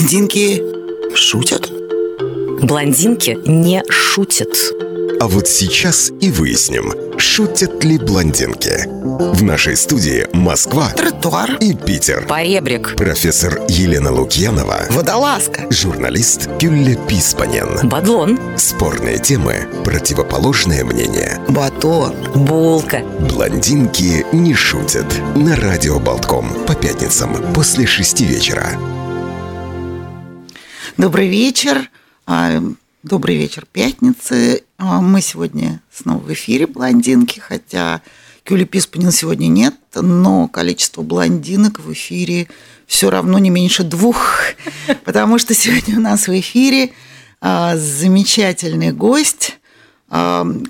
Блондинки шутят? Блондинки не шутят. А вот сейчас и выясним, шутят ли блондинки. В нашей студии Москва Тротуар и Питер. Поребрик. Профессор Елена Лукьянова, Водолазка журналист Гюлля Писпанен. Бадлон. Спорные темы, противоположное мнение. Батон Булка. Блондинки не шутят. На радио Болтком по пятницам после шести вечера. Добрый вечер А, Добрый вечер пятницы А, Мы сегодня снова в эфире блондинки Хотя Кюли Писпанин сегодня нет Но количество блондинок в эфире все равно не меньше двух Потому что сегодня у нас в эфире а, замечательный гость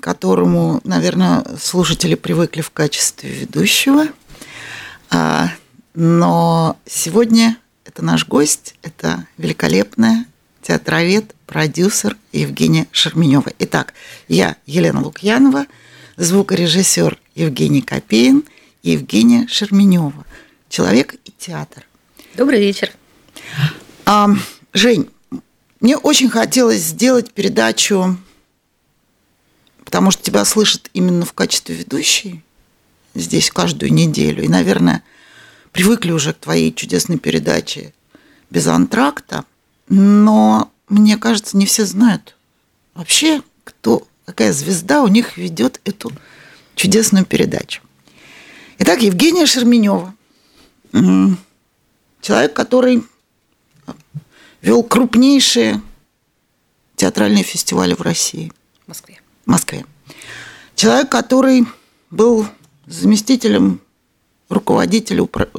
которому, наверное, слушатели привыкли в качестве ведущего. Но сегодня это наш гость, это великолепная театровед, продюсер Евгения Шерменева. Итак, я Елена Лукьянова, звукорежиссер Евгений Копеин и Евгения Шерменева. Человек и театр. Добрый вечер. А, Жень, мне очень хотелось сделать передачу, потому что тебя слышат именно в качестве ведущей здесь каждую неделю. И, наверное, привыкли уже к твоей чудесной передаче без антракта. Но, мне кажется, не все знают вообще, кто, какая звезда у них ведет эту чудесную передачу. Итак, Евгения Шерменева. Человек, который вел крупнейшие театральные фестивали в России, В Москве. в Москве. Человек, который был заместителем руководителя упра-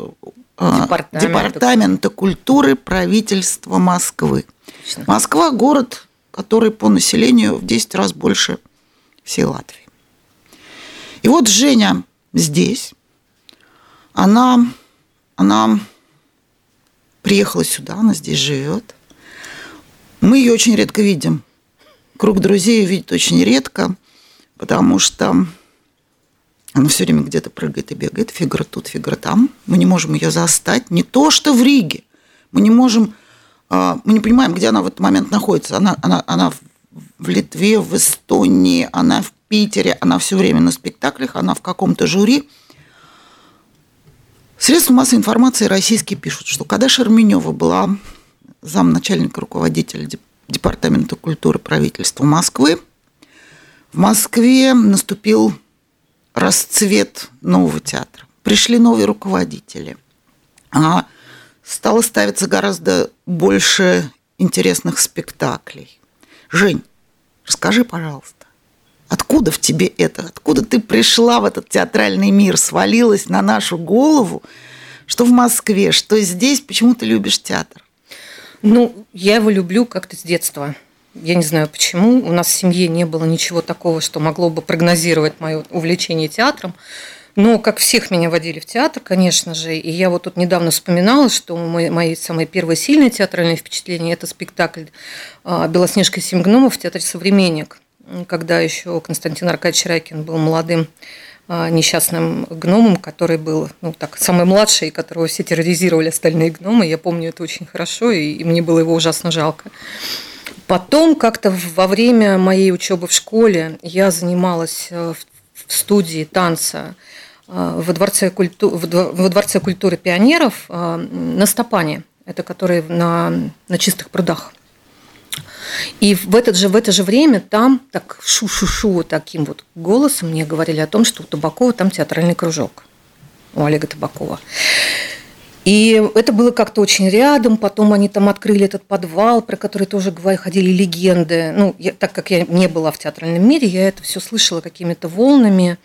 Департамента. департамента культуры правительства Москвы. Точно. Москва – город, который по населению в 10 раз больше всей Латвии. И вот Женя здесь, она, она приехала сюда, она здесь живет. Мы ее очень редко видим. Круг друзей видит очень редко, потому что она все время где-то прыгает и бегает, фигура тут, фигура там. Мы не можем ее застать. Не то, что в Риге. Мы не можем, а, мы не понимаем, где она в этот момент находится. Она, она, она в- Литве, в Эстонии, она в Питере, она все время на спектаклях, она в каком-то жюри. Средства массовой информации российские пишут, что когда Шерменева была замначальника руководителя деп- Департамента культуры правительства Москвы, в Москве наступил расцвет нового театра. Пришли новые руководители. А стало ставиться гораздо больше интересных спектаклей. Жень, расскажи, пожалуйста, откуда в тебе это? Откуда ты пришла в этот театральный мир, свалилась на нашу голову, что в Москве, что здесь, почему ты любишь театр? Ну, я его люблю как-то с детства. Я не знаю почему. У нас в семье не было ничего такого, что могло бы прогнозировать мое увлечение театром. Но, как всех, меня водили в театр, конечно же. И я вот тут недавно вспоминала, что мои, мои самые первые сильные театральные впечатления – это спектакль а, «Белоснежка и семь гномов» в театре «Современник», когда еще Константин Аркадьевич Райкин был молодым а, несчастным гномом, который был, ну так, самый младший, которого все терроризировали остальные гномы. Я помню это очень хорошо, и, и мне было его ужасно жалко. Потом как-то во время моей учебы в школе я занималась э, в студии танца э, во Дворце, культу... во Дворце культуры пионеров э, на Стопане, это который на, на чистых прудах. И в, этот же, в это же время там так шу-шу-шу таким вот голосом мне говорили о том, что у Табакова там театральный кружок, у Олега Табакова. И это было как-то очень рядом. Потом они там открыли этот подвал, про который тоже говорили, ходили легенды. Ну, я- так как я не была в театральном мире, я это все слышала какими-то волнами.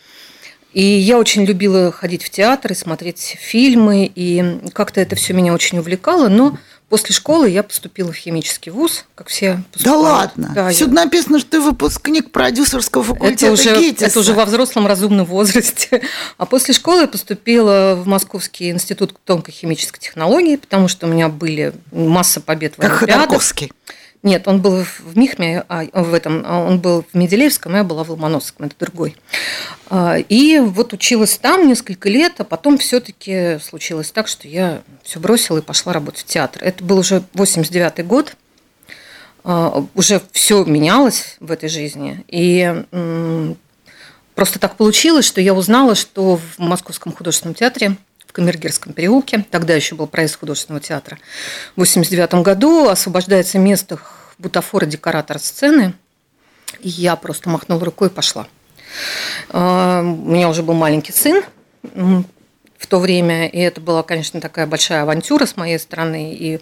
И я очень любила ходить в театр и смотреть фильмы, и как-то это все меня очень увлекало. Но после школы я поступила в химический вуз, как все Да поступают. ладно. Да, я- Всюду написано, что ты выпускник продюсерского факультета это уже, ГИТИСа. это уже во взрослом разумном возрасте. А после школы я поступила в Московский институт тонкой химической технологии, потому что у меня были масса побед в Как олимпиадах. Ходорковский. Нет, он был в Михме, а в этом, а он был в Менделеевском, а я была в Ломоносовском, это другой. А, и вот училась там несколько лет, а потом все-таки случилось так, что я все бросила и пошла работать в театр. Это был уже 89 год, а, уже все менялось в этой жизни. И просто так получилось, что я узнала, что в Московском художественном театре Камергерском переулке, тогда еще был проезд художественного театра, в 89 году освобождается место бутафора декоратора сцены, и я просто махнула рукой и пошла. А, у меня уже был маленький сын в то время, и это была, конечно, такая большая авантюра с моей стороны, и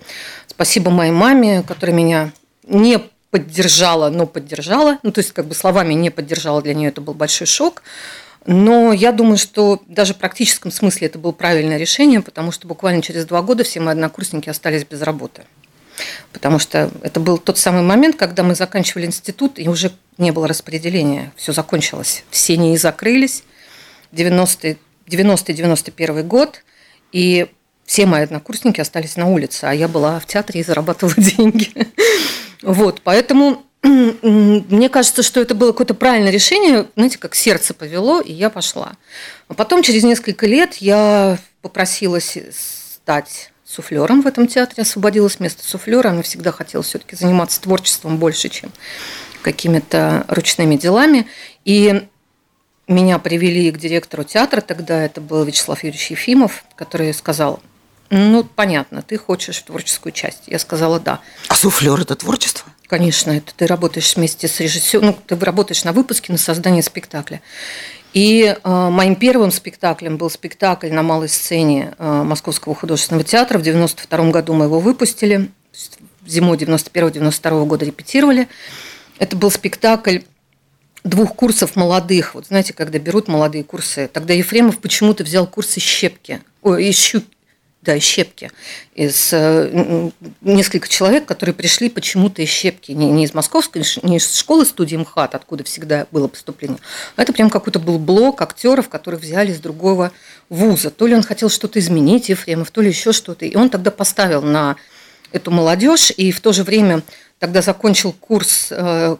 спасибо моей маме, которая меня не поддержала, но поддержала. Ну, то есть, как бы словами не поддержала, для нее это был большой шок. Но я думаю, что даже в практическом смысле это было правильное решение, потому что буквально через два года все мои однокурсники остались без работы. Потому что это был тот самый момент, когда мы заканчивали институт, и уже не было распределения. Все закончилось. Все НИИ закрылись. 90-91 год. И все мои однокурсники остались на улице, а я была в театре и зарабатывала деньги. Вот, поэтому мне кажется, что это было какое-то правильное решение, знаете, как сердце повело, и я пошла. А потом, через несколько лет, я попросилась стать суфлером в этом театре, освободилось место суфлера. Она всегда хотела все-таки заниматься творчеством больше, чем какими-то ручными делами. И меня привели к директору театра, тогда это был Вячеслав Юрьевич Ефимов, который сказал, ну, понятно, ты хочешь творческую часть. Я сказала да. А суфлер это творчество? Конечно, это ты работаешь вместе с режиссером, ну, ты работаешь на выпуске, на создании спектакля. И э, моим первым спектаклем был спектакль на малой сцене э, Московского художественного театра. В 92 году мы его выпустили. Зимой 91-92 года репетировали. Это был спектакль двух курсов молодых. Вот знаете, когда берут молодые курсы, тогда Ефремов почему-то взял курсы щепки, ой, из щуки, да, щепки, из э, несколько человек, которые пришли почему-то из щепки, не, не из московской, не из школы студии МХАТ, откуда всегда было поступление, это прям какой-то был блок актеров, которые взяли из другого вуза. То ли он хотел что-то изменить, Ефремов, то ли еще что-то. И он тогда поставил на эту молодежь, и в то же время Тогда закончил курс, э,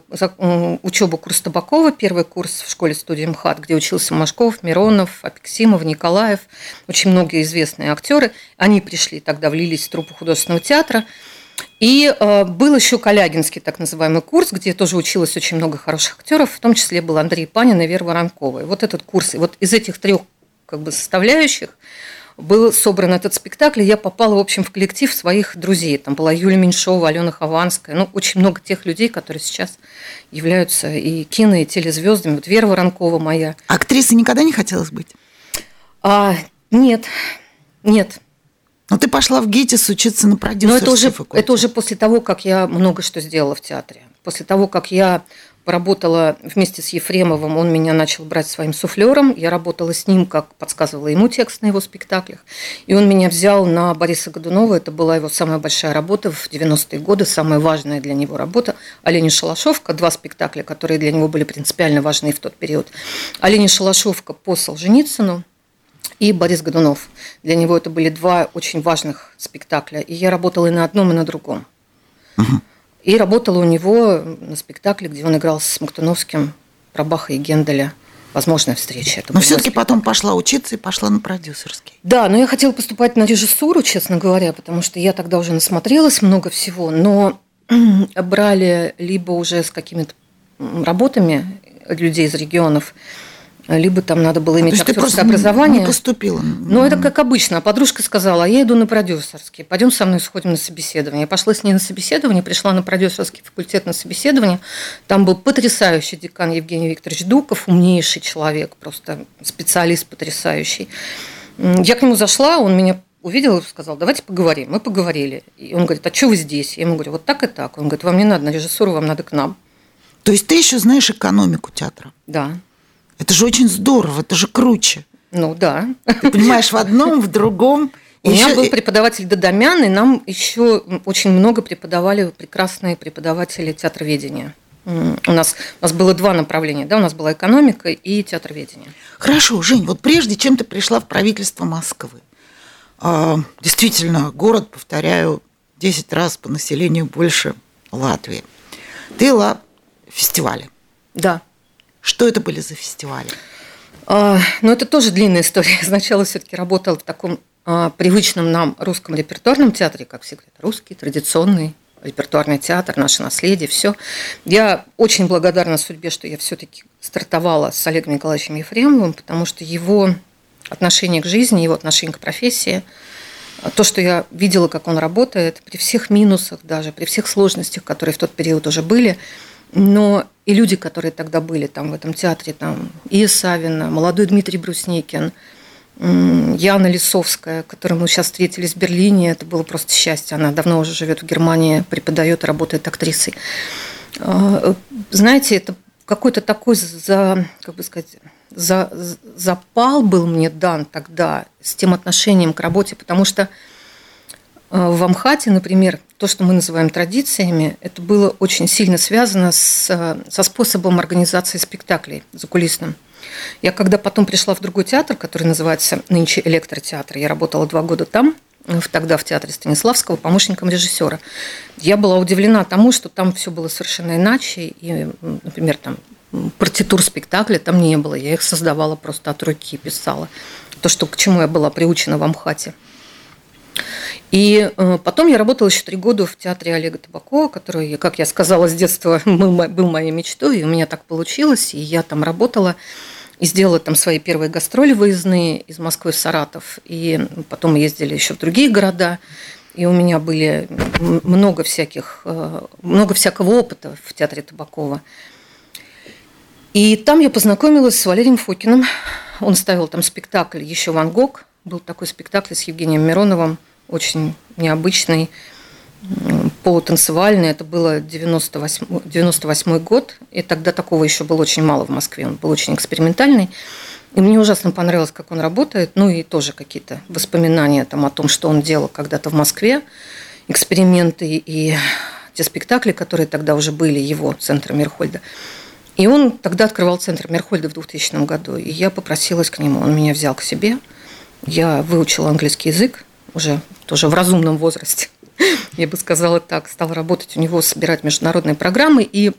учебу курс Табакова, первый курс в школе студии МХАТ, где учился Машков, Миронов, Апексимов, Николаев, очень многие известные актеры. Они пришли тогда, влились в труппу художественного театра. И э, был еще Калягинский так называемый курс, где тоже училось очень много хороших актеров, в том числе был Андрей Панин и Вера Воронкова. И вот этот курс, и вот из этих трех как бы составляющих был собран этот спектакль, и я попала, в общем, в коллектив своих друзей. Там была Юлия Меньшова, Алена Хованская, ну, очень много тех людей, которые сейчас являются и кино, и телезвездами. Вот Вера Воронкова моя. Актрисой никогда не хотелось быть? А, нет, нет. Но ты пошла в ГИТИС учиться на продюсерский Но это уже, факультет. это уже после того, как я много что сделала в театре. После того, как я поработала вместе с Ефремовым, он меня начал брать своим суфлером, я работала с ним, как подсказывала ему текст на его спектаклях, и он меня взял на Бориса Годунова, это была его самая большая работа в 90-е годы, самая важная для него работа, «Олень Шалашовка», два спектакля, которые для него были принципиально важны в тот период. «Олень Шалашовка» по Солженицыну, и Борис Годунов. Для него это были два очень важных спектакля. И я работала и на одном, и на другом. Угу. И работала у него на спектакле, где он играл с Мактуновским про Баха и Генделя. Возможная встреча. Это но все-таки потом пошла учиться и пошла на продюсерский. Да, но я хотела поступать на режиссуру, честно говоря, потому что я тогда уже насмотрелась много всего, но брали либо уже с какими-то работами людей из регионов, либо там надо было иметь То актерское образование. Не поступила. Ну, это как обычно. Подружка сказала, а я иду на продюсерский. Пойдем со мной сходим на собеседование. Я пошла с ней на собеседование, пришла на продюсерский факультет на собеседование. Там был потрясающий декан Евгений Викторович Дуков, умнейший человек, просто специалист потрясающий. Я к нему зашла, он меня увидел и сказал, давайте поговорим. Мы поговорили. И он говорит, а что вы здесь? Я ему говорю, вот так и так. Он говорит, вам не надо на режиссуру, вам надо к нам. То есть ты еще знаешь экономику театра? Да. Это же очень здорово, это же круче. Ну да. Ты понимаешь, в одном, в другом. У меня был преподаватель Дадамян, и нам еще очень много преподавали прекрасные преподаватели театроведения. У нас, у нас было два направления, да, у нас была экономика и театроведение. Хорошо, Жень, вот прежде чем ты пришла в правительство Москвы, а, действительно, город, повторяю, 10 раз по населению больше Латвии. Ты вела фестивали. Да. Что это были за фестивали? А, ну, это тоже длинная история. Сначала все-таки работала в таком а, привычном нам русском репертуарном театре, как всегда, русский, традиционный репертуарный театр, наше наследие, все. Я очень благодарна судьбе, что я все-таки стартовала с Олегом Николаевичем Ефремовым, потому что его отношение к жизни, его отношение к профессии, то, что я видела, как он работает, при всех минусах даже, при всех сложностях, которые в тот период уже были, но и люди, которые тогда были там в этом театре, там и Савина, молодой Дмитрий Брусникин, Яна Лисовская, которую мы сейчас встретились в Берлине, это было просто счастье. Она давно уже живет в Германии, преподает работает актрисой. А, знаете, это какой-то такой за, как бы сказать, за, запал был мне дан тогда с тем отношением к работе, потому что в Амхате, например, то, что мы называем традициями, это было очень сильно связано с, а, со способом организации спектаклей закулисным. Я когда потом пришла в другой театр, который называется нынче Электротеатр, я работала два года там, тогда в театре Станиславского, помощником режиссера. Я была удивлена тому, что там все было совершенно иначе. И, например, там партитур спектакля там не было. Я их создавала просто от руки, писала. То, что, к чему я была приучена в Амхате. И э, потом я работала еще три года в театре Олега Табакова, который, как я сказала, с детства был моей мечтой, и у меня так получилось, и я там работала и сделала там свои первые гастроли выездные из Москвы в Саратов. И потом ездили еще в другие города. И у меня были много всяких, э, много всякого опыта в театре Табакова. И там я познакомилась с Валерием Фокиным. Он ставил там спектакль «Еще Ван Гог». Был такой спектакль с Евгением Мироновым, очень необычный полутанцевальный. Это было 98, 98 год, и тогда такого еще было очень мало в Москве. Он был очень экспериментальный. И мне ужасно понравилось, как он работает. Ну и тоже какие-то воспоминания там, о том, что он делал когда-то в Москве, эксперименты и те спектакли, которые тогда уже были его центра Мирхольда. И он тогда открывал центр Мирхольда в 2000 году. И я попросилась к нему. Он меня взял к себе. Я выучила английский язык уже тоже в разумном возрасте. я бы сказала так, стала работать у него, собирать международные программы, и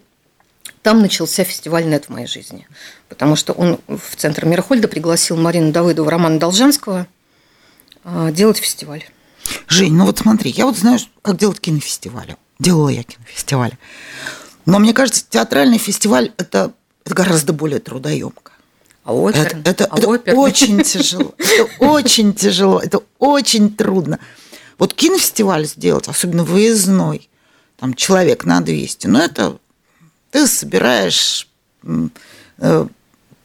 там начался фестиваль «Нет» в моей жизни. Потому что он в Центр Мирхольда пригласил Марину Давыдову, Романа Должанского а, делать фестиваль. Жень, ну вот смотри, я вот знаю, как делать кинофестивали. Делала я кинофестивали. Но мне кажется, театральный фестиваль это, это гораздо более трудоемко. А оперный? Это, это, а это очень тяжело. Это очень тяжело. Это очень трудно. Вот кинофестиваль сделать, особенно выездной, там человек на 200, ну это ты собираешь, э,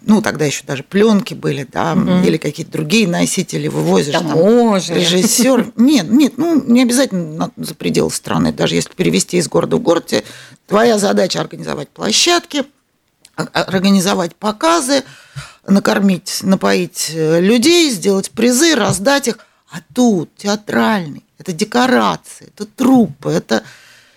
ну тогда еще даже пленки были, да, угу. или какие-то другие носители вывозишь. Там, режиссер. Нет, нет, ну не обязательно за пределы страны, даже если перевести из города в город, твоя задача организовать площадки, организовать показы, накормить, напоить э, людей, сделать призы, раздать их – а тут театральный, это декорации, это трупы, это,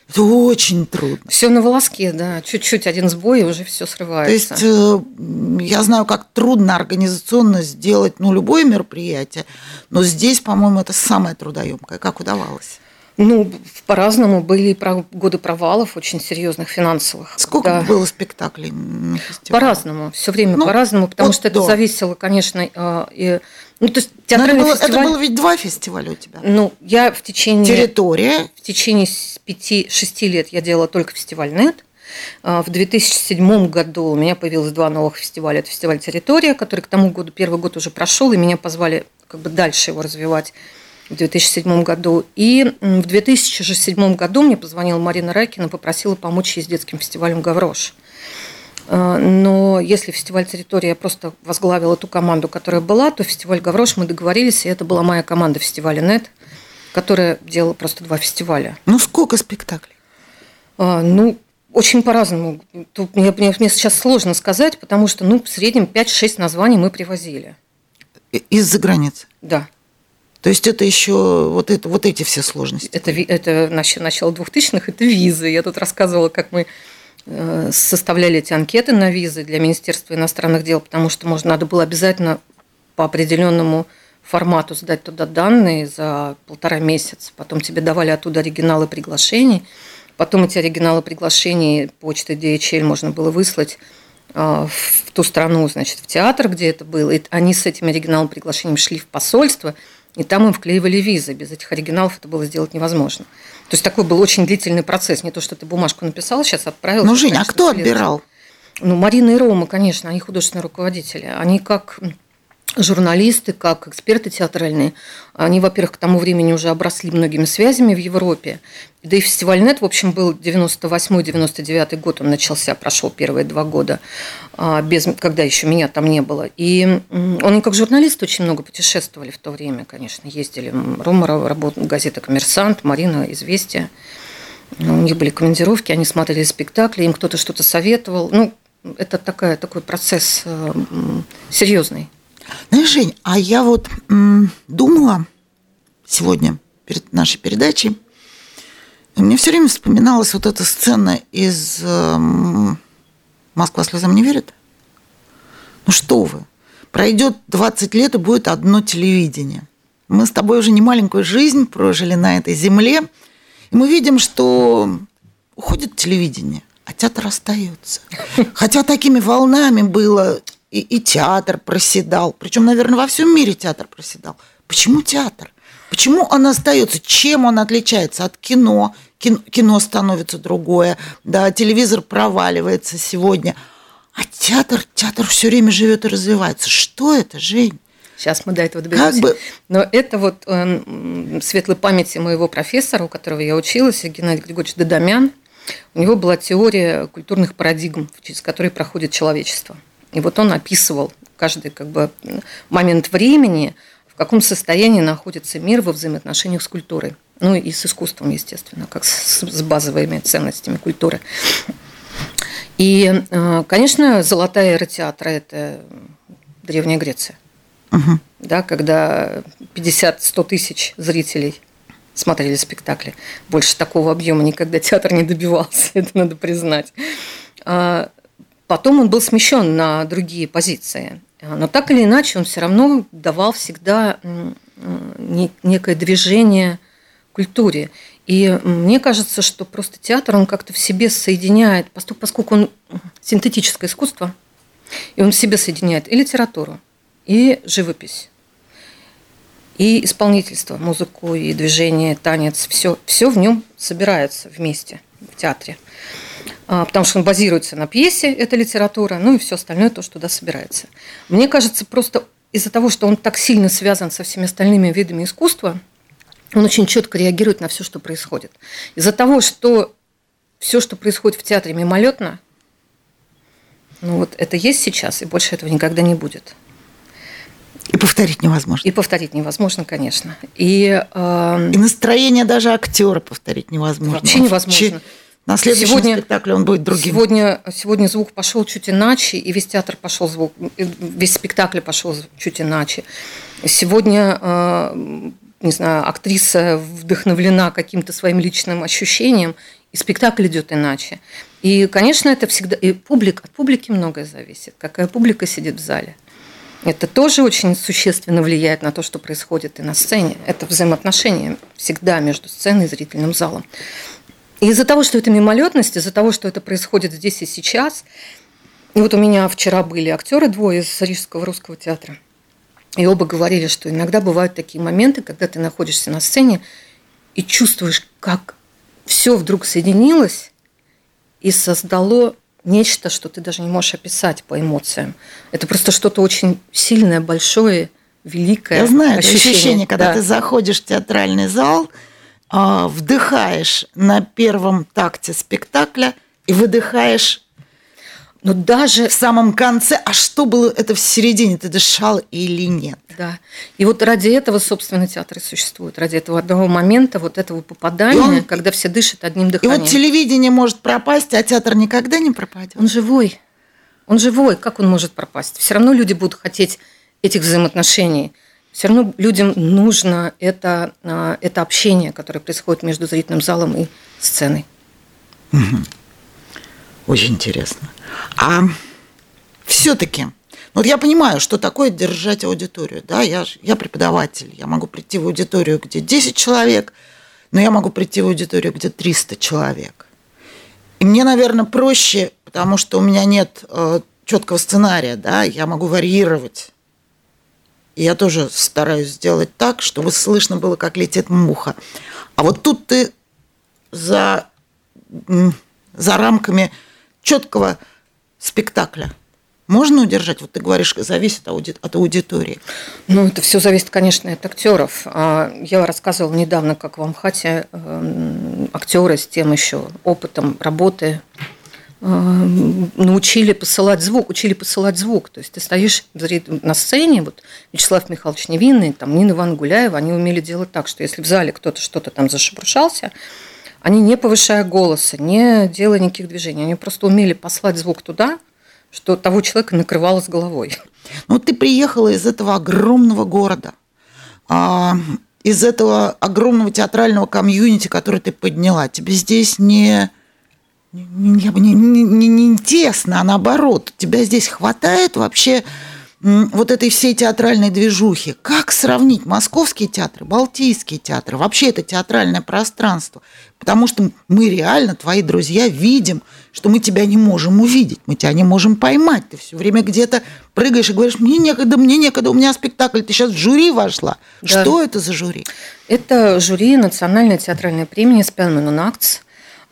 это очень трудно. Все на волоске, да. Чуть-чуть один сбой, и уже все срывается. То есть э, я знаю, как трудно организационно сделать ну, любое мероприятие, но здесь, по-моему, это самое трудоемкое. Как удавалось? Ну, по-разному. Были годы провалов очень серьезных финансовых. Сколько да. было спектаклей на фестивале? По-разному. Все время ну, по-разному, потому вот что это зависело, конечно, э, и ну, то есть театральный это было, фестиваль... Это было ведь два фестиваля у тебя. Ну, я в течение... Территория. В течение пяти-шести лет я делала только фестиваль «Нет». А, в 2007 году у меня появилось два новых фестиваля. Это фестиваль «Территория», который к тому году, первый год уже прошел, и меня позвали как бы дальше его развивать в 2007 году. И в 2007 году мне позвонила Марина Райкина, попросила помочь ей с детским фестивалем «Гаврош». А, но если фестиваль «Территория» я просто возглавила ту команду, которая была, то фестиваль «Гаврош» мы договорились, и это была моя команда фестиваля «Нет», которая делала просто два фестиваля. Ну, сколько спектаклей? А, ну, очень по-разному. Тут мне, мне, мне сейчас сложно сказать, потому что ну, в среднем 5-6 названий мы привозили. Из-за границы? Да. То есть это еще вот, это, вот эти все сложности? Это, это начало 2000-х, это визы. Я тут рассказывала, как мы Э, составляли эти анкеты на визы для Министерства иностранных дел, потому что можно, надо было обязательно по определенному формату сдать туда данные за полтора месяца. Потом тебе давали оттуда оригиналы приглашений. Потом эти оригиналы приглашений почты DHL можно было выслать а, в ту страну, значит, в театр, где это было. И они с этим оригиналом приглашением шли в посольство, и там им вклеивали визы. Без этих оригиналов это было сделать невозможно. То есть такой был очень длительный процесс. Не то, что ты бумажку написал, сейчас отправил. Ну, Жень, а кто отбирал? Ну, Марина и Рома, конечно, они художественные руководители. Они как журналисты, как эксперты театральные, они, во-первых, к тому времени уже обросли многими связями в Европе. Да и фестиваль «Нет», в общем, был 98-99 год, он начался, прошел первые два года, а, без, когда еще меня там не было. И они как журналисты очень много путешествовали в то время, конечно, ездили. Рома работал газета «Коммерсант», Марина «Известия». У них были командировки, они смотрели спектакли, им кто-то что-то советовал. Ну, это такая, такой процесс э, серьезный. Знаешь, Жень, а я вот м, думала сегодня перед нашей передачей, мне все время вспоминалась вот эта сцена из э, «Москва слезам не верит». Ну что вы, пройдет 20 лет и будет одно телевидение. Мы с тобой уже не маленькую жизнь прожили на этой земле, и мы видим, что уходит телевидение, а театр остается. Хотя такими волнами было и, и театр проседал. Причем, наверное, во всем мире театр проседал. Почему театр? Почему он остается? Чем он отличается от кино? Кино, кино становится другое, да, телевизор проваливается сегодня. А театр, театр все время живет и развивается. Что это, Жень? Сейчас мы до этого доберемся. Как бы... Но это вот э, светлой памяти моего профессора, у которого я училась, Геннадий Григорьевич Дадамян. У него была теория культурных парадигм, через которые проходит человечество. И вот он описывал каждый как бы, момент времени, в каком состоянии находится мир во взаимоотношениях с культурой. Ну и с искусством, естественно, как с, базовыми ценностями культуры. И, э, конечно, золотая эра театра – это Древняя Греция. Угу. Да, когда 50-100 тысяч зрителей смотрели спектакли. Больше такого объема никогда театр не добивался, это надо признать. А, Потом он был смещен на другие позиции. Но так или иначе он все равно давал всегда некое движение культуре. И мне кажется, что просто театр, он как-то в себе соединяет, поскольку он синтетическое искусство, и он в себе соединяет и литературу, и живопись, и исполнительство, музыку, и движение, танец, все, все в нем собирается вместе в театре. А, потому что он базируется на пьесе, это литература, ну и все остальное, то, что туда собирается. Мне кажется, просто из-за того, что он так сильно связан со всеми остальными видами искусства, он очень четко реагирует на все, что происходит. Из-за того, что все, что происходит в театре, мимолетно, ну вот это есть сейчас, и больше этого никогда не будет. И повторить невозможно. И повторить невозможно, конечно. И, э, и настроение даже актера повторить невозможно. Вообще невозможно. На следующем сегодня, спектакле он будет другим. Сегодня, сегодня звук пошел чуть иначе, и весь театр пошел звук, весь спектакль пошел чуть иначе. Сегодня, э, не знаю, актриса вдохновлена каким-то своим личным ощущением, и спектакль идет иначе. И, конечно, это всегда... И публик, от публики многое зависит. Какая публика сидит в зале. Это тоже очень существенно влияет на то, что происходит и на сцене. Это взаимоотношения всегда между сценой и зрительным залом. Из-за того, что это мимолетность, из-за того, что это происходит здесь и сейчас, и вот у меня вчера были актеры двое из Рижского русского театра, и оба говорили, что иногда бывают такие моменты, когда ты находишься на сцене и чувствуешь, как все вдруг соединилось и создало нечто, что ты даже не можешь описать по эмоциям. Это просто что-то очень сильное, большое, великое. Я знаю ощущение, ощущение когда да. ты заходишь в театральный зал – вдыхаешь на первом такте спектакля и выдыхаешь но даже в самом конце, а что было это в середине, ты дышал или нет? Да. И вот ради этого, собственно, театр и существует. Ради этого одного момента, вот этого попадания, он, когда все дышат одним дыханием. И вот телевидение может пропасть, а театр никогда не пропадет. Он живой. Он живой. Как он может пропасть? Все равно люди будут хотеть этих взаимоотношений – все равно людям нужно это, а, это общение, которое происходит между зрительным залом и сценой. Очень интересно. А все-таки, вот я понимаю, что такое держать аудиторию. Да? Я, я преподаватель, я могу прийти в аудиторию, где 10 человек, но я могу прийти в аудиторию, где 300 человек. И мне, наверное, проще, потому что у меня нет э, четкого сценария, да, я могу варьировать. Я тоже стараюсь сделать так, чтобы слышно было, как летит муха. А вот тут ты за, за рамками четкого спектакля – можно удержать? Вот ты говоришь, зависит от аудитории. Ну, это все зависит, конечно, от актеров. А, я рассказывала недавно, как в Амхате эм, актеры с тем еще опытом работы научили посылать звук, учили посылать звук. То есть ты стоишь на сцене, вот Вячеслав Михайлович Невинный, там Нина Иван Гуляева, они умели делать так, что если в зале кто-то что-то там зашебрушался, они не повышая голоса, не делая никаких движений, они просто умели послать звук туда, что того человека накрывало с головой. Ну, ты приехала из этого огромного города, а, из этого огромного театрального комьюнити, который ты подняла. Тебе здесь не, не, не, не, не, не тесно, а наоборот. Тебя здесь хватает вообще вот этой всей театральной движухи. Как сравнить московские театры, балтийские театры, вообще это театральное пространство? Потому что мы реально, твои друзья, видим, что мы тебя не можем увидеть, мы тебя не можем поймать. Ты все время где-то прыгаешь и говоришь, мне некогда, мне некогда, у меня спектакль, ты сейчас в жюри вошла. Да. Что это за жюри? Это жюри Национальной театральной премии Спелмен Acts.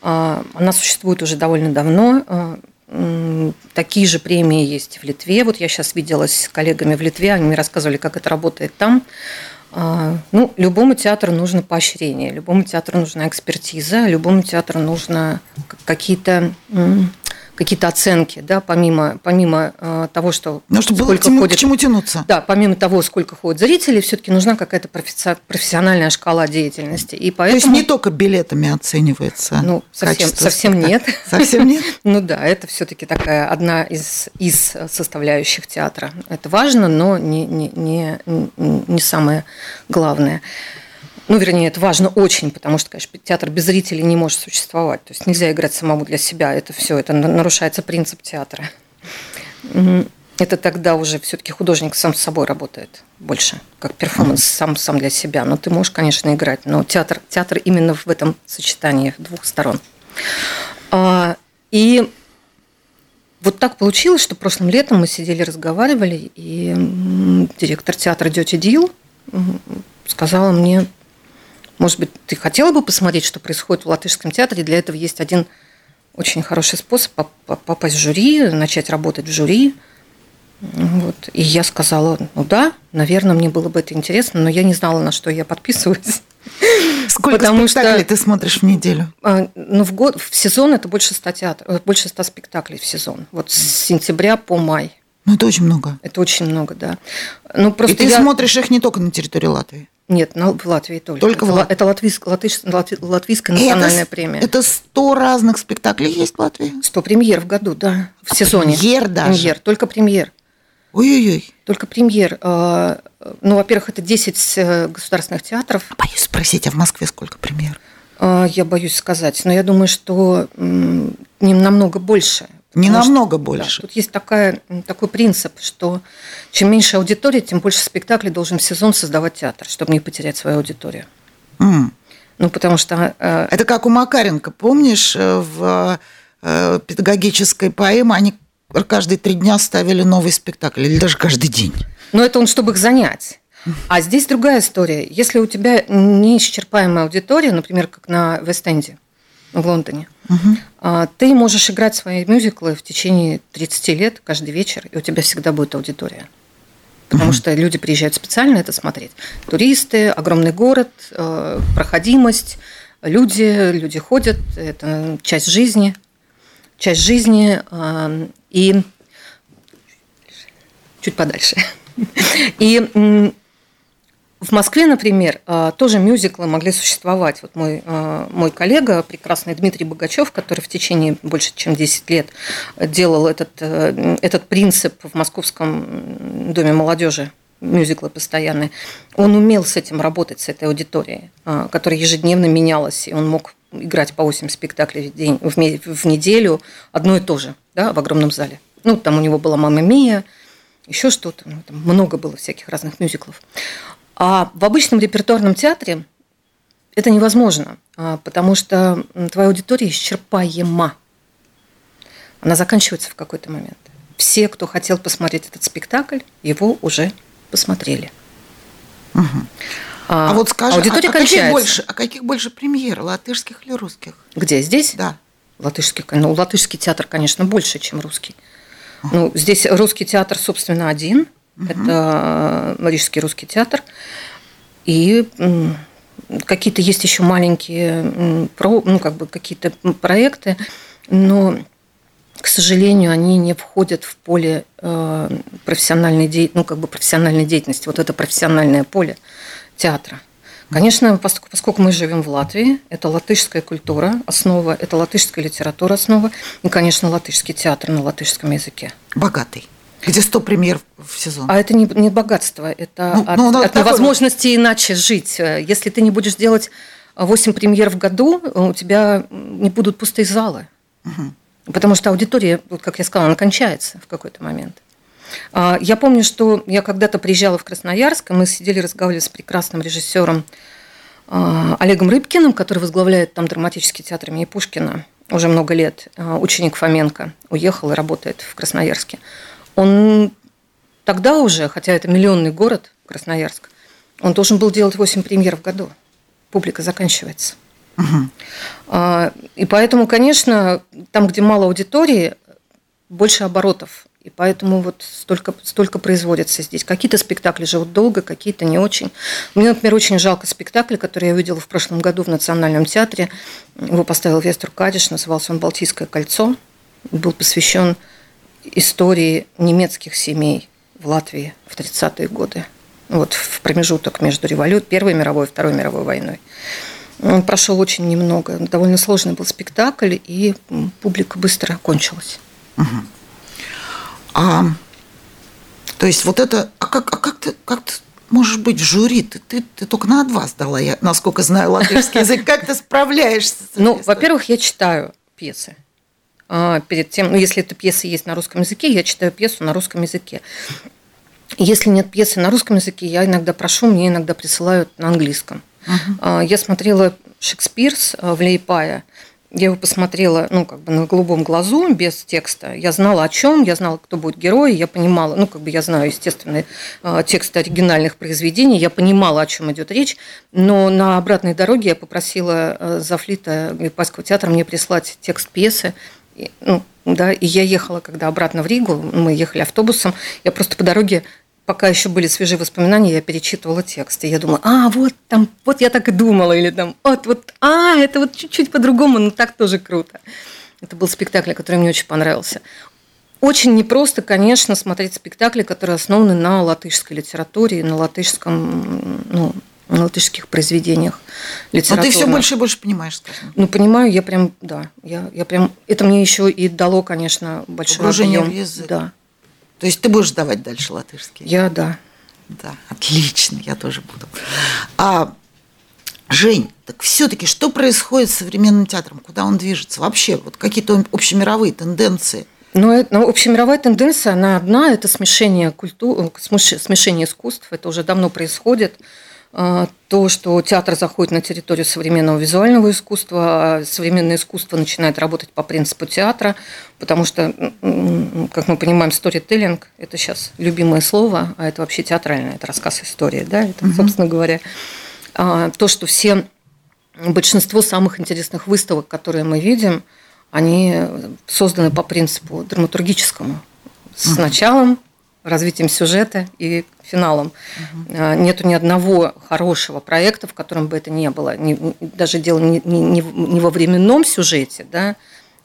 А, она существует уже довольно давно. А, Такие же премии есть в Литве. Вот я сейчас виделась с коллегами в Литве, они мне рассказывали, как это работает там. А, ну, любому театру нужно поощрение, любому театру нужна экспертиза, любому театру нужно какие-то какие-то оценки, да, помимо, помимо э, того, что ну, чтобы сколько было ходит, к чему тянуться. Да, помимо того, сколько ходит зрителей, все-таки нужна какая-то профессиональная шкала деятельности. И поэтому... То есть не только билетами оценивается Ну, совсем, совсем нет. Совсем нет? Ну да, это все-таки такая одна из, из составляющих театра. Это важно, но не, не, не, не самое главное. Ну, вернее, это важно очень, потому что, конечно, театр без зрителей не может существовать. То есть нельзя играть самому для себя. Это все, это нарушается принцип театра. Это тогда уже все-таки художник сам с собой работает больше, как перформанс сам сам для себя. Но ты можешь, конечно, играть, но театр, театр именно в этом сочетании двух сторон. А, и вот так получилось, что прошлым летом мы сидели, разговаривали, и директор театра Дети Дил сказала мне, может быть, ты хотела бы посмотреть, что происходит в Латышском театре? Для этого есть один очень хороший способ попасть в жюри, начать работать в жюри. Вот. И я сказала, ну да, наверное, мне было бы это интересно, но я не знала, на что я подписываюсь. Сколько Потому спектаклей что, ты смотришь в неделю? А, ну, в год, в сезон это больше 100, театр, э, больше 100 спектаклей в сезон. Вот с сентября по май. Ну, это очень много. Это очень много, да. Ну, просто И ты я... смотришь их не только на территории Латвии? Нет, в Латвии только. Только это, в Латвии. Это латвийск, латыш, латви, латвийская национальная это, премия. Это сто разных спектаклей есть в Латвии? Сто премьер в году, да. В сезоне. Премьер даже? Премьер, только премьер. Ой-ой-ой. Только премьер. А, ну, во-первых, это 10 э, государственных театров. Боюсь спросить, а в Москве сколько премьер? А, я боюсь сказать, но я думаю, что намного больше. Не намного что, больше. Да, тут есть такая, такой принцип, что чем меньше аудитория, тем больше спектаклей должен в сезон создавать театр, чтобы не потерять свою аудиторию. Mm. Ну, потому что... Э, Это как у Макаренко, помнишь, э, в э, педагогической поэме они каждые три дня ставили новый спектакль, или даже каждый день. Но это он, чтобы их занять. А здесь другая история. Если у тебя неисчерпаемая аудитория, например, как на Вест-Энде, в Лондоне. Угу. Ты можешь играть свои мюзиклы в течение 30 лет каждый вечер, и у тебя всегда будет аудитория. Потому угу. что люди приезжают специально это смотреть. Туристы, огромный город, э, проходимость, люди, люди ходят, это часть жизни, часть жизни, и чуть подальше. И в Москве, например, э, тоже мюзиклы могли существовать. Вот мой, э, мой коллега, прекрасный Дмитрий Богачев, который в течение больше чем 10 лет делал этот, э, этот принцип в Московском доме молодежи, мюзиклы постоянные, он умел с этим работать, с этой аудиторией, которая ежедневно менялась, и он мог играть по 8 спектаклей в, день, в, в неделю, одно и то же, да, в огромном зале. Ну, там у него была «Мама Мия», еще что-то, ну, там много было всяких разных мюзиклов. А в обычном репертуарном театре это невозможно, а, потому что твоя аудитория исчерпаема. Она заканчивается в какой-то момент. Все, кто хотел посмотреть этот спектакль, его уже посмотрели. Угу. А, а вот скажи, аудитория а, а, каких больше, а каких больше премьер, латышских или русских? Где? Здесь? Да. Латышский, ну, латышский театр, конечно, больше, чем русский. Ну, здесь русский театр, собственно, один. Угу. Это Рижский русский театр. И какие-то есть еще маленькие, ну, как бы какие-то проекты, но к сожалению, они не входят в поле э, профессиональной, де... ну, как бы профессиональной деятельности, вот это профессиональное поле театра. Конечно, поскольку мы живем в Латвии, это латышская культура основа, это латышская литература основа, и, конечно, латышский театр на латышском языке. Богатый. Где 100 премьер в сезон. А это не, не богатство, это ну, от, ну, от невозможности иначе жить. Если ты не будешь делать 8 премьер в году, у тебя не будут пустые залы. Угу. Потому что аудитория, как я сказала, она кончается в какой-то момент. А, я помню, что я когда-то приезжала в Красноярск, и мы сидели, разговаривали с прекрасным режиссером а, Олегом Рыбкиным, который возглавляет там драматический театр имени Пушкина уже много лет, а, ученик Фоменко, уехал и работает в Красноярске. Он тогда уже, хотя это миллионный город, Красноярск, он должен был делать 8 премьер в году. Публика заканчивается. Угу. И поэтому, конечно, там, где мало аудитории, больше оборотов. И поэтому вот столько, столько производится здесь. Какие-то спектакли живут долго, какие-то не очень. Мне, например, очень жалко спектакль, который я видела в прошлом году в Национальном театре. Его поставил Вестер Кадиш, назывался он «Балтийское кольцо». Был посвящен истории немецких семей в Латвии в 30-е годы. Вот в промежуток между революцией, Первой мировой и Второй мировой войной. Он прошел очень немного. Довольно сложный был спектакль, и публика быстро кончилась. Угу. А, то есть вот это... А как, а как, ты, как ты можешь быть в жюри? Ты, ты, ты только на два сдала, я, насколько знаю латышский язык. Как ты справляешься? Ну, во-первых, я читаю пьесы. А, перед тем, ну, если эта пьеса есть на русском языке, я читаю пьесу на русском языке. Если нет пьесы на русском языке, я иногда прошу, мне иногда присылают на английском. Uh-huh. Я смотрела Шекспирс в Лейпае. Я его посмотрела, ну, как бы на голубом глазу, без текста. Я знала о чем, я знала, кто будет герой, я понимала, ну, как бы я знаю, естественно, тексты оригинальных произведений, я понимала, о чем идет речь, но на обратной дороге я попросила Зафлита Липайского театра мне прислать текст пьесы, ну, да, и я ехала, когда обратно в Ригу, мы ехали автобусом, я просто по дороге пока еще были свежие воспоминания, я перечитывала текст. И я думала, а, вот там, вот я так и думала. Или там, вот, вот, а, это вот чуть-чуть по-другому, но так тоже круто. Это был спектакль, который мне очень понравился. Очень непросто, конечно, смотреть спектакли, которые основаны на латышской литературе, на латышском, ну, на латышских произведениях литературных. Но ты все больше и больше понимаешь, скажем. Ну, понимаю, я прям, да, я, я прям, это мне еще и дало, конечно, большой Погружение объем. в язык. Да. То есть ты будешь давать дальше латышский? Я, да. Да, отлично, я тоже буду. А, Жень, так все-таки что происходит с современным театром? Куда он движется? Вообще, вот какие-то общемировые тенденции? Ну, это, ну, общемировая тенденция, она одна, это смешение культур, смешение искусств, это уже давно происходит. А, то, что театр заходит на территорию современного визуального искусства, а современное искусство начинает работать по принципу театра, потому что, как мы понимаем, сторителлинг – это сейчас любимое слово, а это вообще театральное, это рассказ истории, да, это, собственно говоря, а, то, что все, большинство самых интересных выставок, которые мы видим, они созданы по принципу драматургическому, с началом, развитием сюжета и финалом. Угу. Нету ни одного хорошего проекта, в котором бы это не было. Не, даже дело не, не, не во временном сюжете, да,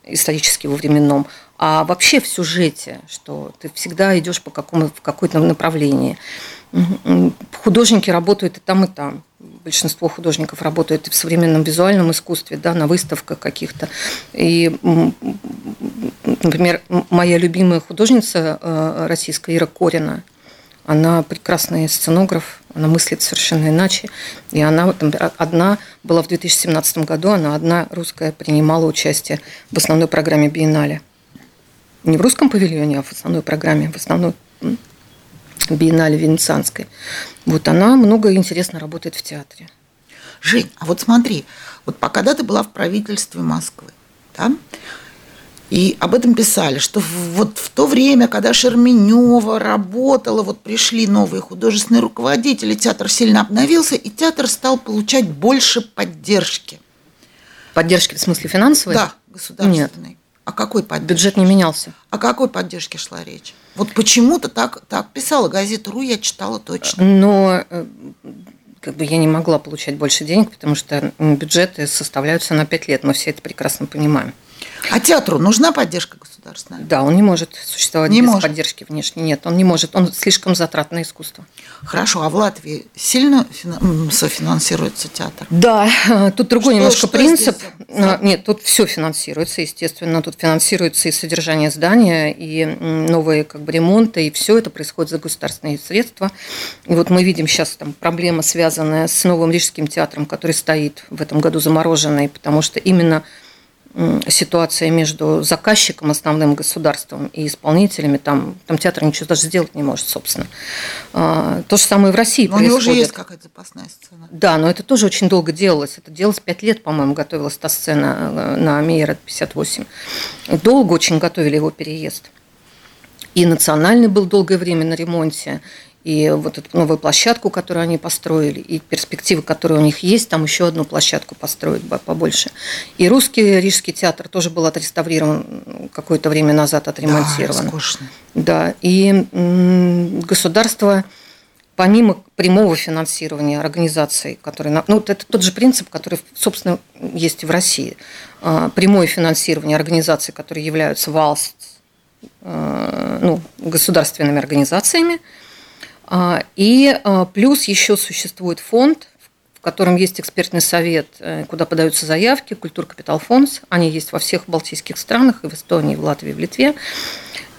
исторически во временном, а вообще в сюжете, что ты всегда идешь по какому, в какое-то направлении. Художники работают и там, и там. Большинство художников работают и в современном визуальном искусстве, да, на выставках каких-то. И, например, моя любимая художница э, российская Ира Корина, она прекрасный сценограф, она мыслит совершенно иначе. И она там, одна была в 2017 году, она одна русская принимала участие в основной программе Биеннале. Не в русском павильоне, а в основной программе, в основной биеннале Венецианской. Вот она много интересно работает в театре. Жень, а вот смотри, вот пока ты была в правительстве Москвы, да, и об этом писали, что вот в то время, когда Шерменева работала, вот пришли новые художественные руководители, театр сильно обновился, и театр стал получать больше поддержки. Поддержки в смысле финансовой? Да, государственной. Нет. А какой поддержки? Бюджет не менялся. О какой поддержке шла речь? Вот почему-то так, так писала газета «Ру», я читала точно. Но э, как бы я не могла получать больше денег, потому что бюджеты составляются на 5 лет, мы все это прекрасно понимаем. А театру нужна поддержка государственная? Да, он не может существовать не без может. поддержки внешней. Нет, он не может. Он слишком затрат на искусство. Хорошо, а в Латвии сильно софинансируется театр? Да, тут другой что, немножко что принцип. Здесь? А, нет, тут все финансируется, естественно. Тут финансируется и содержание здания, и новые как бы, ремонты, и все это происходит за государственные средства. И вот мы видим сейчас там проблема, связанная с новым Рижским театром, который стоит в этом году замороженный, потому что именно ситуация между заказчиком, основным государством и исполнителями, там, там театр ничего даже сделать не может, собственно. А, то же самое и в России но происходит. у него уже есть какая-то запасная сцена. Да, но это тоже очень долго делалось. Это делалось пять лет, по-моему, готовилась та сцена э, на Мейера 58. Долго очень готовили его переезд. И национальный был долгое время на ремонте, и вот эту новую площадку, которую они построили, и перспективы, которые у них есть, там еще одну площадку построить побольше. И русский Рижский театр тоже был отреставрирован какое-то время назад, отремонтирован. Да, роскошно. Да, и государство помимо прямого финансирования организаций, которые, ну, это тот же принцип, который, собственно, есть и в России. А, прямое финансирование организаций, которые являются ВАЛС, а, ну, государственными организациями – и а, плюс еще существует фонд, в котором есть экспертный совет, э, куда подаются заявки, Культур Капитал Фонд. Они есть во всех балтийских странах, и в Эстонии, и в Латвии, и в Литве.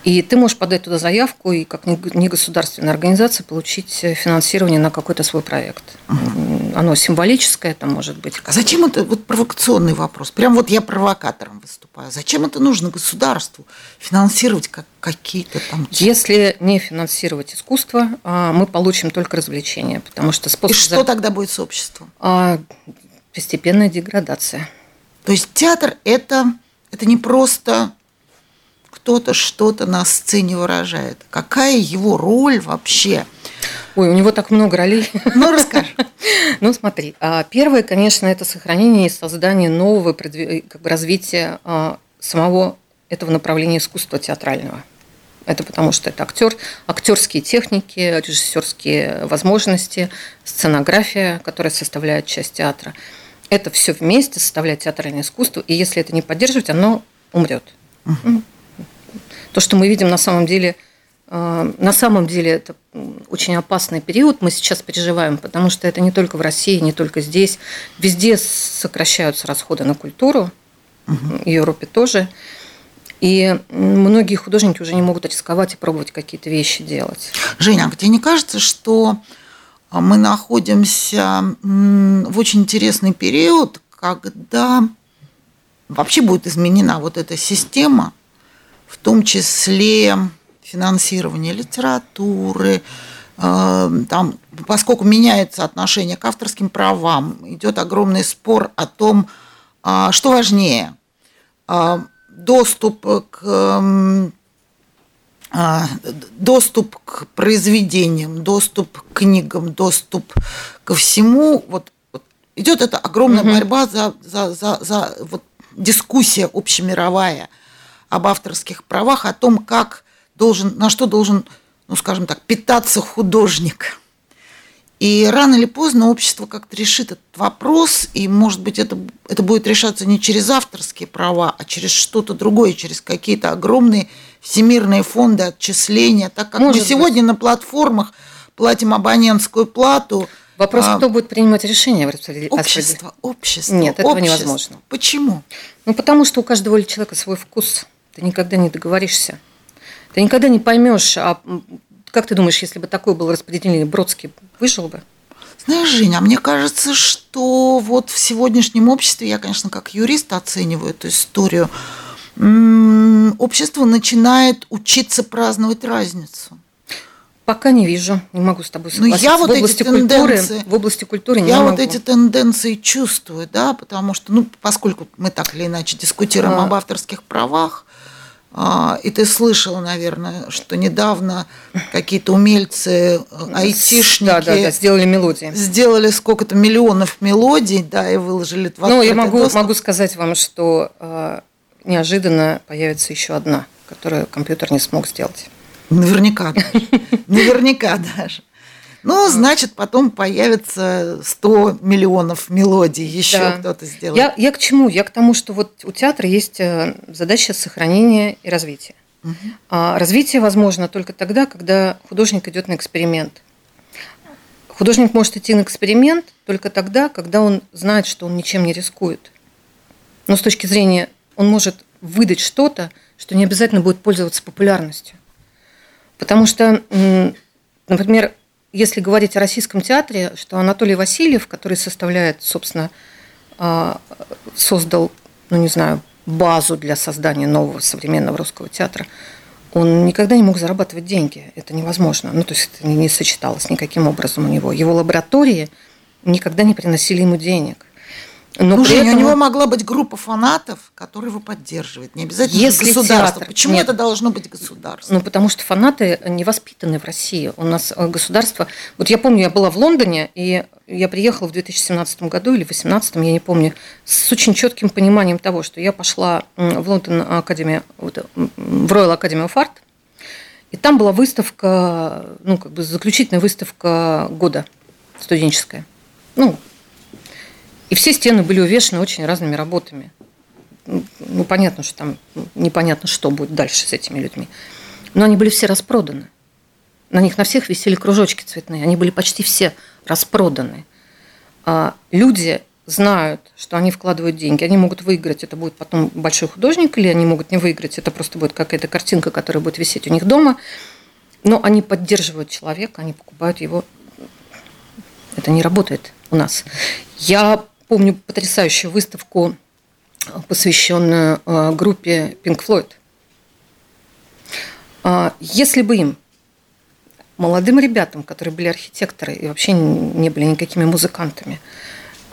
И ты можешь подать туда заявку и как негосударственная организация получить э, финансирование на какой-то свой проект. Угу. Оно символическое, это может быть. А зачем это вот провокационный вопрос? Прям вот я провокатором выступаю. Зачем это нужно государству финансировать как какие-то там? Если не финансировать искусство, а, мы получим только развлечения, потому что способ. И что тогда будет с обществом? А, постепенная деградация. То есть театр это это не просто кто-то что-то на сцене выражает. Какая его роль вообще? Ой, у него так много ролей. Ну, расскажи. Ну, смотри. А, первое, конечно, это сохранение и создание нового как бы, развития а, самого этого направления искусства театрального. Это потому что это актер, актерские техники, режиссерские возможности, сценография, которая составляет часть театра. Это все вместе составляет театральное искусство, и если это не поддерживать, оно умрет. Угу. То, что мы видим на самом деле, э, на самом деле это очень опасный период мы сейчас переживаем, потому что это не только в России, не только здесь. Везде сокращаются расходы на культуру, угу. в Европе тоже. И многие художники уже не могут рисковать и пробовать какие-то вещи делать. Женя, а тебе не кажется, что мы находимся в очень интересный период, когда вообще будет изменена вот эта система в том числе финансирование литературы, э, там, поскольку меняется отношение к авторским правам, идет огромный спор о том, а, что важнее, а, доступ к а, доступ к произведениям, доступ к книгам, доступ ко всему. Вот, вот идет эта огромная угу. борьба за, за, за, за вот, дискуссия общемировая об авторских правах, о том, как должен, на что должен, ну, скажем так, питаться художник. И рано или поздно общество как-то решит этот вопрос, и, может быть, это, это будет решаться не через авторские права, а через что-то другое, через какие-то огромные всемирные фонды отчисления, так как может мы сегодня быть. на платформах платим абонентскую плату. Вопрос, а, кто будет принимать решение в Общество, общество. Нет, этого общество. невозможно. Почему? Ну, потому что у каждого человека свой вкус ты никогда не договоришься. Ты никогда не поймешь, а как ты думаешь, если бы такое было распределение, Бродский выжил бы? Знаешь, Женя, а мне кажется, что вот в сегодняшнем обществе, я, конечно, как юрист оцениваю эту историю, общество начинает учиться праздновать разницу. Пока не вижу, не могу с тобой Ну, согласиться. я вот в эти области культуры, тенденции- в области культуры не Я могу. вот эти тенденции чувствую, да, потому что, ну, поскольку мы так или иначе дискутируем А. об авторских правах, и ты слышала, наверное, что недавно какие-то умельцы, э, айтишники Да, да, да, сделали мелодии. сделали сколько-то миллионов мелодий, да, и выложили в Ну, я могу, доступ. могу сказать вам, что э, неожиданно появится еще одна, которую компьютер не смог сделать. Наверняка даже. Наверняка даже. Ну, значит, потом появится 100 миллионов мелодий, еще Да. кто-то сделает. Я, я к чему? Я к тому, что вот у театра есть э, задача сохранения и развития. А развитие возможно только тогда, когда художник идет на эксперимент. Художник может идти на эксперимент только тогда, когда он знает, что он ничем не рискует. Но с точки зрения, он может выдать что-то, что не обязательно будет пользоваться популярностью. Потому что, например, если говорить о российском театре, что Анатолий Васильев, который составляет, собственно, а, создал, ну не знаю, базу для создания нового современного русского театра, он никогда не мог зарабатывать деньги. Это невозможно. Ну, то есть это не- не сочеталось никаким образом у него. Его лаборатории никогда не приносили ему денег. Но ну, при этом- у него могла быть группа фанатов, которые его поддерживают. Не обязательно Если государство. театр- Почему Нет. это должно быть государство? Ну, потому что фанаты не воспитаны в России. У нас э, государство... Вот я помню, я была в Лондоне, и я приехала в 2017 году или 2018, я не помню, с очень четким пониманием того, что я пошла в Лондон Академию, м, в Royal Academy of Art, и там была выставка, ну, как бы заключительная выставка года студенческая. Ну, и все стены были увешаны очень разными работами. Ну, понятно, что там непонятно, что будет дальше с этими людьми. Но они были все распроданы. На них на всех висели кружочки цветные. Они были почти все распроданы. А люди знают, что они вкладывают деньги. Они могут выиграть, это будет потом большой художник, или они могут не выиграть, это просто будет какая-то картинка, которая будет висеть у них дома. Но они поддерживают человека, они покупают его. Это не работает у нас. Я помню потрясающую выставку, посвященную э, группе Pink Floyd. А, Если бы им, молодым ребятам, которые были архитекторы и вообще не были никакими музыкантами,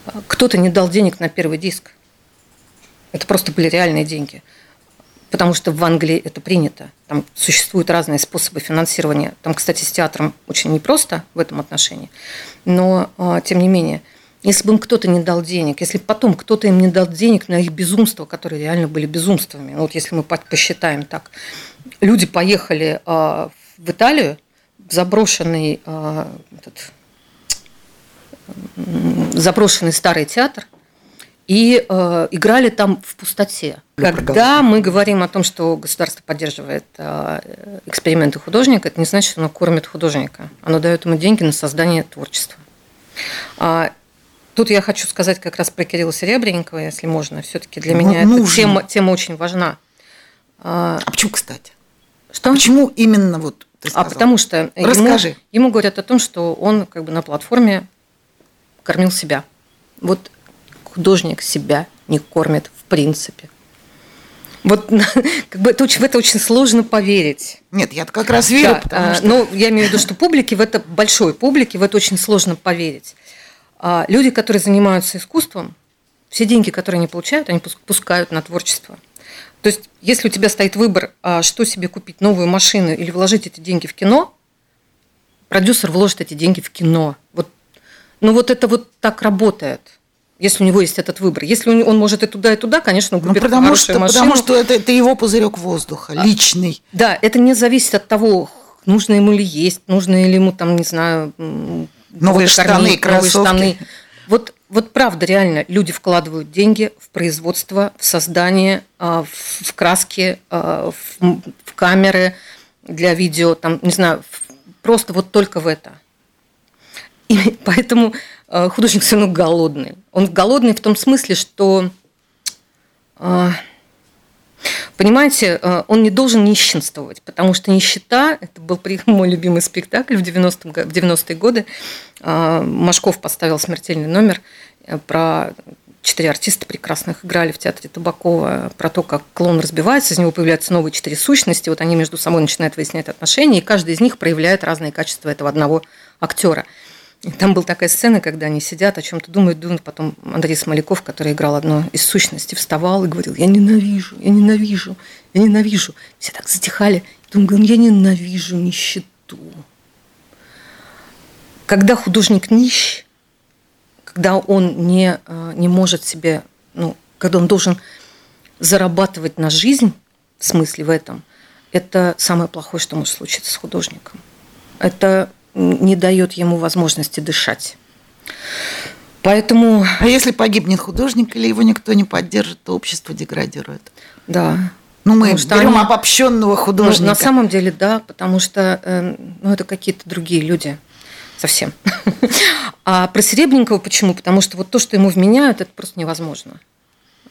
а, кто-то не дал денег на первый диск, это просто были реальные деньги. Потому что в Англии это принято. Там существуют разные способы финансирования. Там, кстати, с театром очень непросто в этом отношении. Но, тем не менее, если бы им кто-то не дал денег, если бы потом кто-то им не дал денег на их безумства, которые реально были безумствами, вот если мы по- посчитаем так, люди поехали а, в Италию, в заброшенный, а, этот, заброшенный старый театр, и э, играли там в пустоте. Для Когда продолжения. мы говорим о том, что государство поддерживает э, эксперименты художника, это не значит, что оно кормит художника. Оно дает ему деньги на создание творчества. А, Тут я хочу сказать как раз про Кирилла Серебренникова, если можно. Все-таки для Ну, меня эта нужно. тема, тема очень важна. А, А почему, кстати? Что? Почему именно вот ты А сказала? потому что ему, Расскажи. ему говорят о том, что он как бы на платформе кормил себя. Вот художник себя не кормит в принципе. Вот как бы это очень, в это очень сложно поверить. Нет, я как раз верю, Да, а, что... Но я имею в виду, что публике в это, большой публике в это очень сложно поверить. А люди, которые занимаются искусством, все деньги, которые они получают, они пус- пускают на творчество. То есть, если у тебя стоит выбор, а, что себе купить, новую машину или вложить эти деньги в кино, продюсер вложит эти деньги в кино. Вот, ну вот это вот так работает, если у него есть этот выбор. Если он может и туда, и туда, конечно, он Ну, купит потому хорошую что, машину. потому что это, это его пузырек воздуха, личный. Да, это не зависит от того, нужно ему ли есть, нужно ли ему там, не знаю, Новые кого-то штаны, кормить, новые кроссовки. штаны. Вот, вот правда, реально, люди вкладывают деньги в производство, в создание, а, в краски, а, в в камеры для видео, там, не знаю, просто вот только в это. И поэтому э, художник все равно голодный. Он голодный в том смысле, что а, Понимаете, э, он не должен нищенствовать, потому что нищета, это был мой любимый спектакль в 90-м го- в 90-е годы. А, Машков поставил смертельный номер э, про четыре артиста прекрасных играли в театре Табакова про то, как клон разбивается, из него появляются новые четыре сущности, вот они между собой начинают выяснять отношения, и каждый из них проявляет разные качества этого одного актера. Там была такая сцена, когда они сидят, о чем-то думают, думают, потом Андрей Смоляков, который играл одну из сущностей, вставал и говорил, я ненавижу, я ненавижу, я ненавижу. Все так затихали, думаю, я ненавижу нищету. Когда художник нищ, когда он не, э, не может себе, ну, когда он должен зарабатывать на жизнь, в смысле в этом, это самое плохое, что может случиться с художником. Это не дает ему возможности дышать. Поэтому... А если погибнет художник или его никто не поддержит, то общество деградирует. Да. Ну, мы берем они... обобщенного художника. Ну, на самом деле, да, потому что э, ну, это какие-то другие люди совсем. А про Серебренникова почему? Потому что вот то, что ему вменяют, это просто невозможно.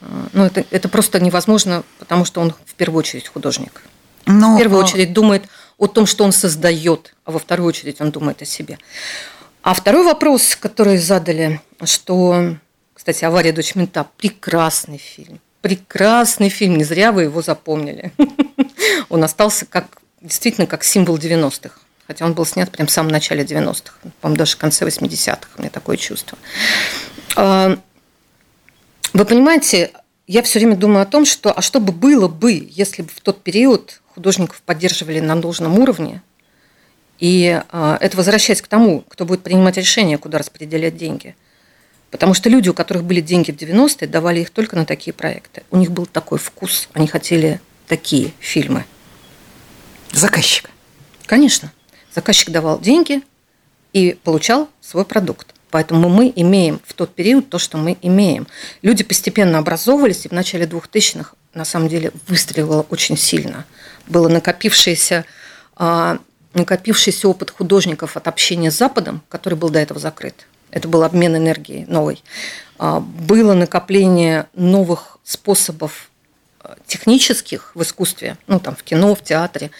А, ну, это, это просто невозможно, потому что он в первую очередь художник. Но, в первую очередь думает о том, что он создает, а во вторую очередь он думает о себе. А второй вопрос, который задали, что, кстати, «Авария. Дочь мента» – прекрасный фильм. Прекрасный фильм, не зря вы его запомнили. Он остался как, действительно как символ 90-х. Хотя он был снят прям в самом начале 90-х, по-моему, даже в конце 80-х, у меня такое чувство. А, вы понимаете, я все время думаю о том, что а что бы было бы, если бы в тот период художников поддерживали на должном уровне, и а, это возвращаясь к тому, кто будет принимать решение, куда распределять деньги. Потому что люди, у которых были деньги в 90-е, давали их только на такие проекты. У них был такой вкус, они хотели такие фильмы. Заказчик. Конечно. Заказчик давал деньги и получал свой продукт. Поэтому мы имеем в тот период то, что мы имеем. Люди постепенно образовывались, и в начале 2000-х на самом деле выстрелило очень сильно. Было накопившееся, а, накопившийся опыт художников от общения с Западом, который был до этого закрыт. Это был обмен энергией новой. А, было накопление новых способов а, технических в искусстве, ну там в кино, в театре,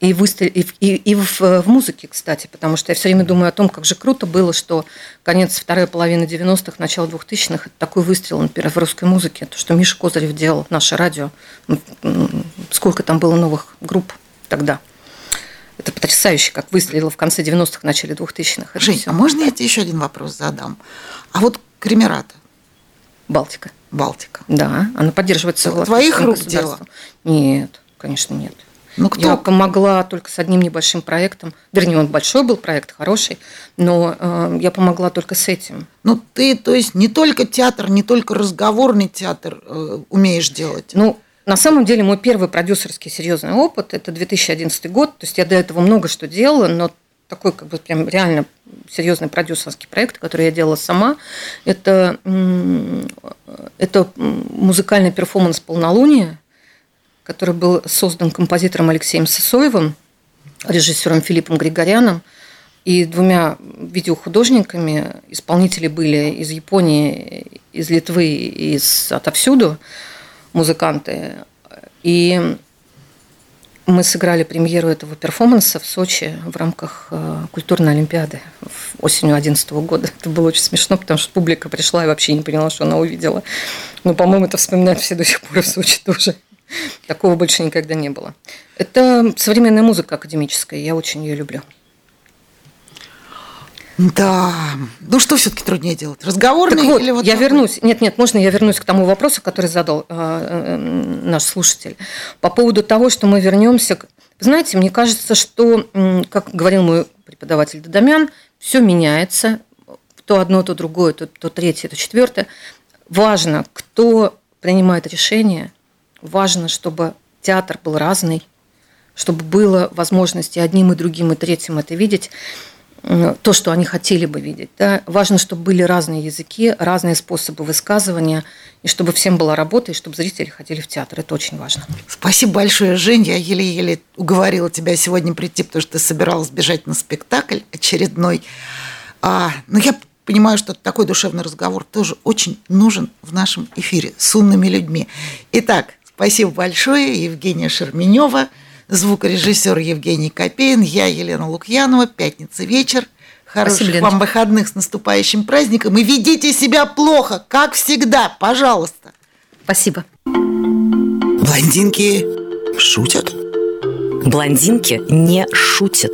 и, выстрел... и, и, и в, в музыке, кстати, потому что я все время думаю о том, как же круто было, что конец второй половины 90-х, начало 2000-х, это такой выстрел, например, в русской музыке, то, что Миша Козырев делал, наше радио, сколько там было новых групп тогда. Это потрясающе, как выстрелило в конце 90-х, начале 2000-х. Жень, все. а можно я тебе еще один вопрос задам? А вот Кремерата? Балтика. Балтика. Да, она поддерживается Твоих рук дело? Нет, конечно, нет. Ну, кто? Я помогла только с одним небольшим проектом. Вернее, он большой был проект, хороший, но э, я помогла только с этим. Ну, ты, то есть, не только театр, не только разговорный театр э, умеешь делать? Ну, на самом деле, мой первый продюсерский серьезный опыт – это 2011 год. То есть, я до этого много что делала, но такой как бы прям реально серьезный продюсерский проект, который я делала сама. Это, это музыкальный перформанс «Полнолуние», который был создан композитором Алексеем Сосоевым, режиссером Филиппом Григоряном и двумя видеохудожниками. Исполнители были из Японии, из Литвы, из отовсюду музыканты. И мы сыграли премьеру этого перформанса в Сочи в рамках э, культурной олимпиады осенью 2011 года. Это было очень смешно, потому что публика пришла и вообще не поняла, что она увидела. Но, по-моему, это вспоминают все до сих пор в Сочи тоже. Такого больше никогда не было. Это современная музыка академическая, я очень ее люблю. Да. Ну что все-таки труднее делать? Разговорный так вот, или вот я такой? вернусь. Нет, нет, можно я вернусь к тому вопросу, который задал э, э, наш слушатель по поводу того, что мы вернемся. К... Знаете, мне кажется, что, как говорил мой преподаватель Дадамян, все меняется. То одно, то другое, то, то третье, то четвертое. Важно, кто принимает решение, важно, чтобы театр был разный, чтобы было возможности одним и другим и третьим это видеть, то, что они хотели бы видеть. Да? Важно, чтобы были разные языки, разные способы высказывания, и чтобы всем была работа, и чтобы зрители ходили в театр. Это очень важно. Спасибо большое, Жень. Я еле-еле уговорила тебя сегодня прийти, потому что ты собиралась бежать на спектакль очередной. А, но я понимаю, что такой душевный разговор тоже очень нужен в нашем эфире с умными людьми. Итак, Спасибо большое, Евгения Шерменева, звукорежиссер Евгений Копейн, я Елена Лукьянова. Пятница вечер. Хороших Спасибо, вам выходных с наступающим праздником. И ведите себя плохо, как всегда, пожалуйста. Спасибо. Блондинки шутят? Блондинки не шутят.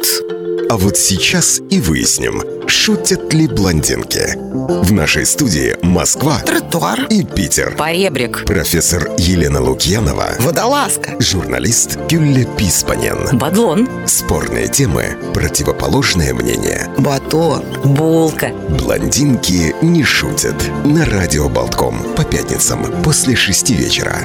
А вот сейчас и выясним, шутят ли блондинки. В нашей студии Москва Тротуар. и Питер. Поребрик. Профессор Елена Лукьянова, Водолазка. журналист Гюлля Писпанен. Бадлон. Спорные темы, противоположное мнение. Батон. Булка. Блондинки не шутят. На радио Болтком по пятницам после шести вечера.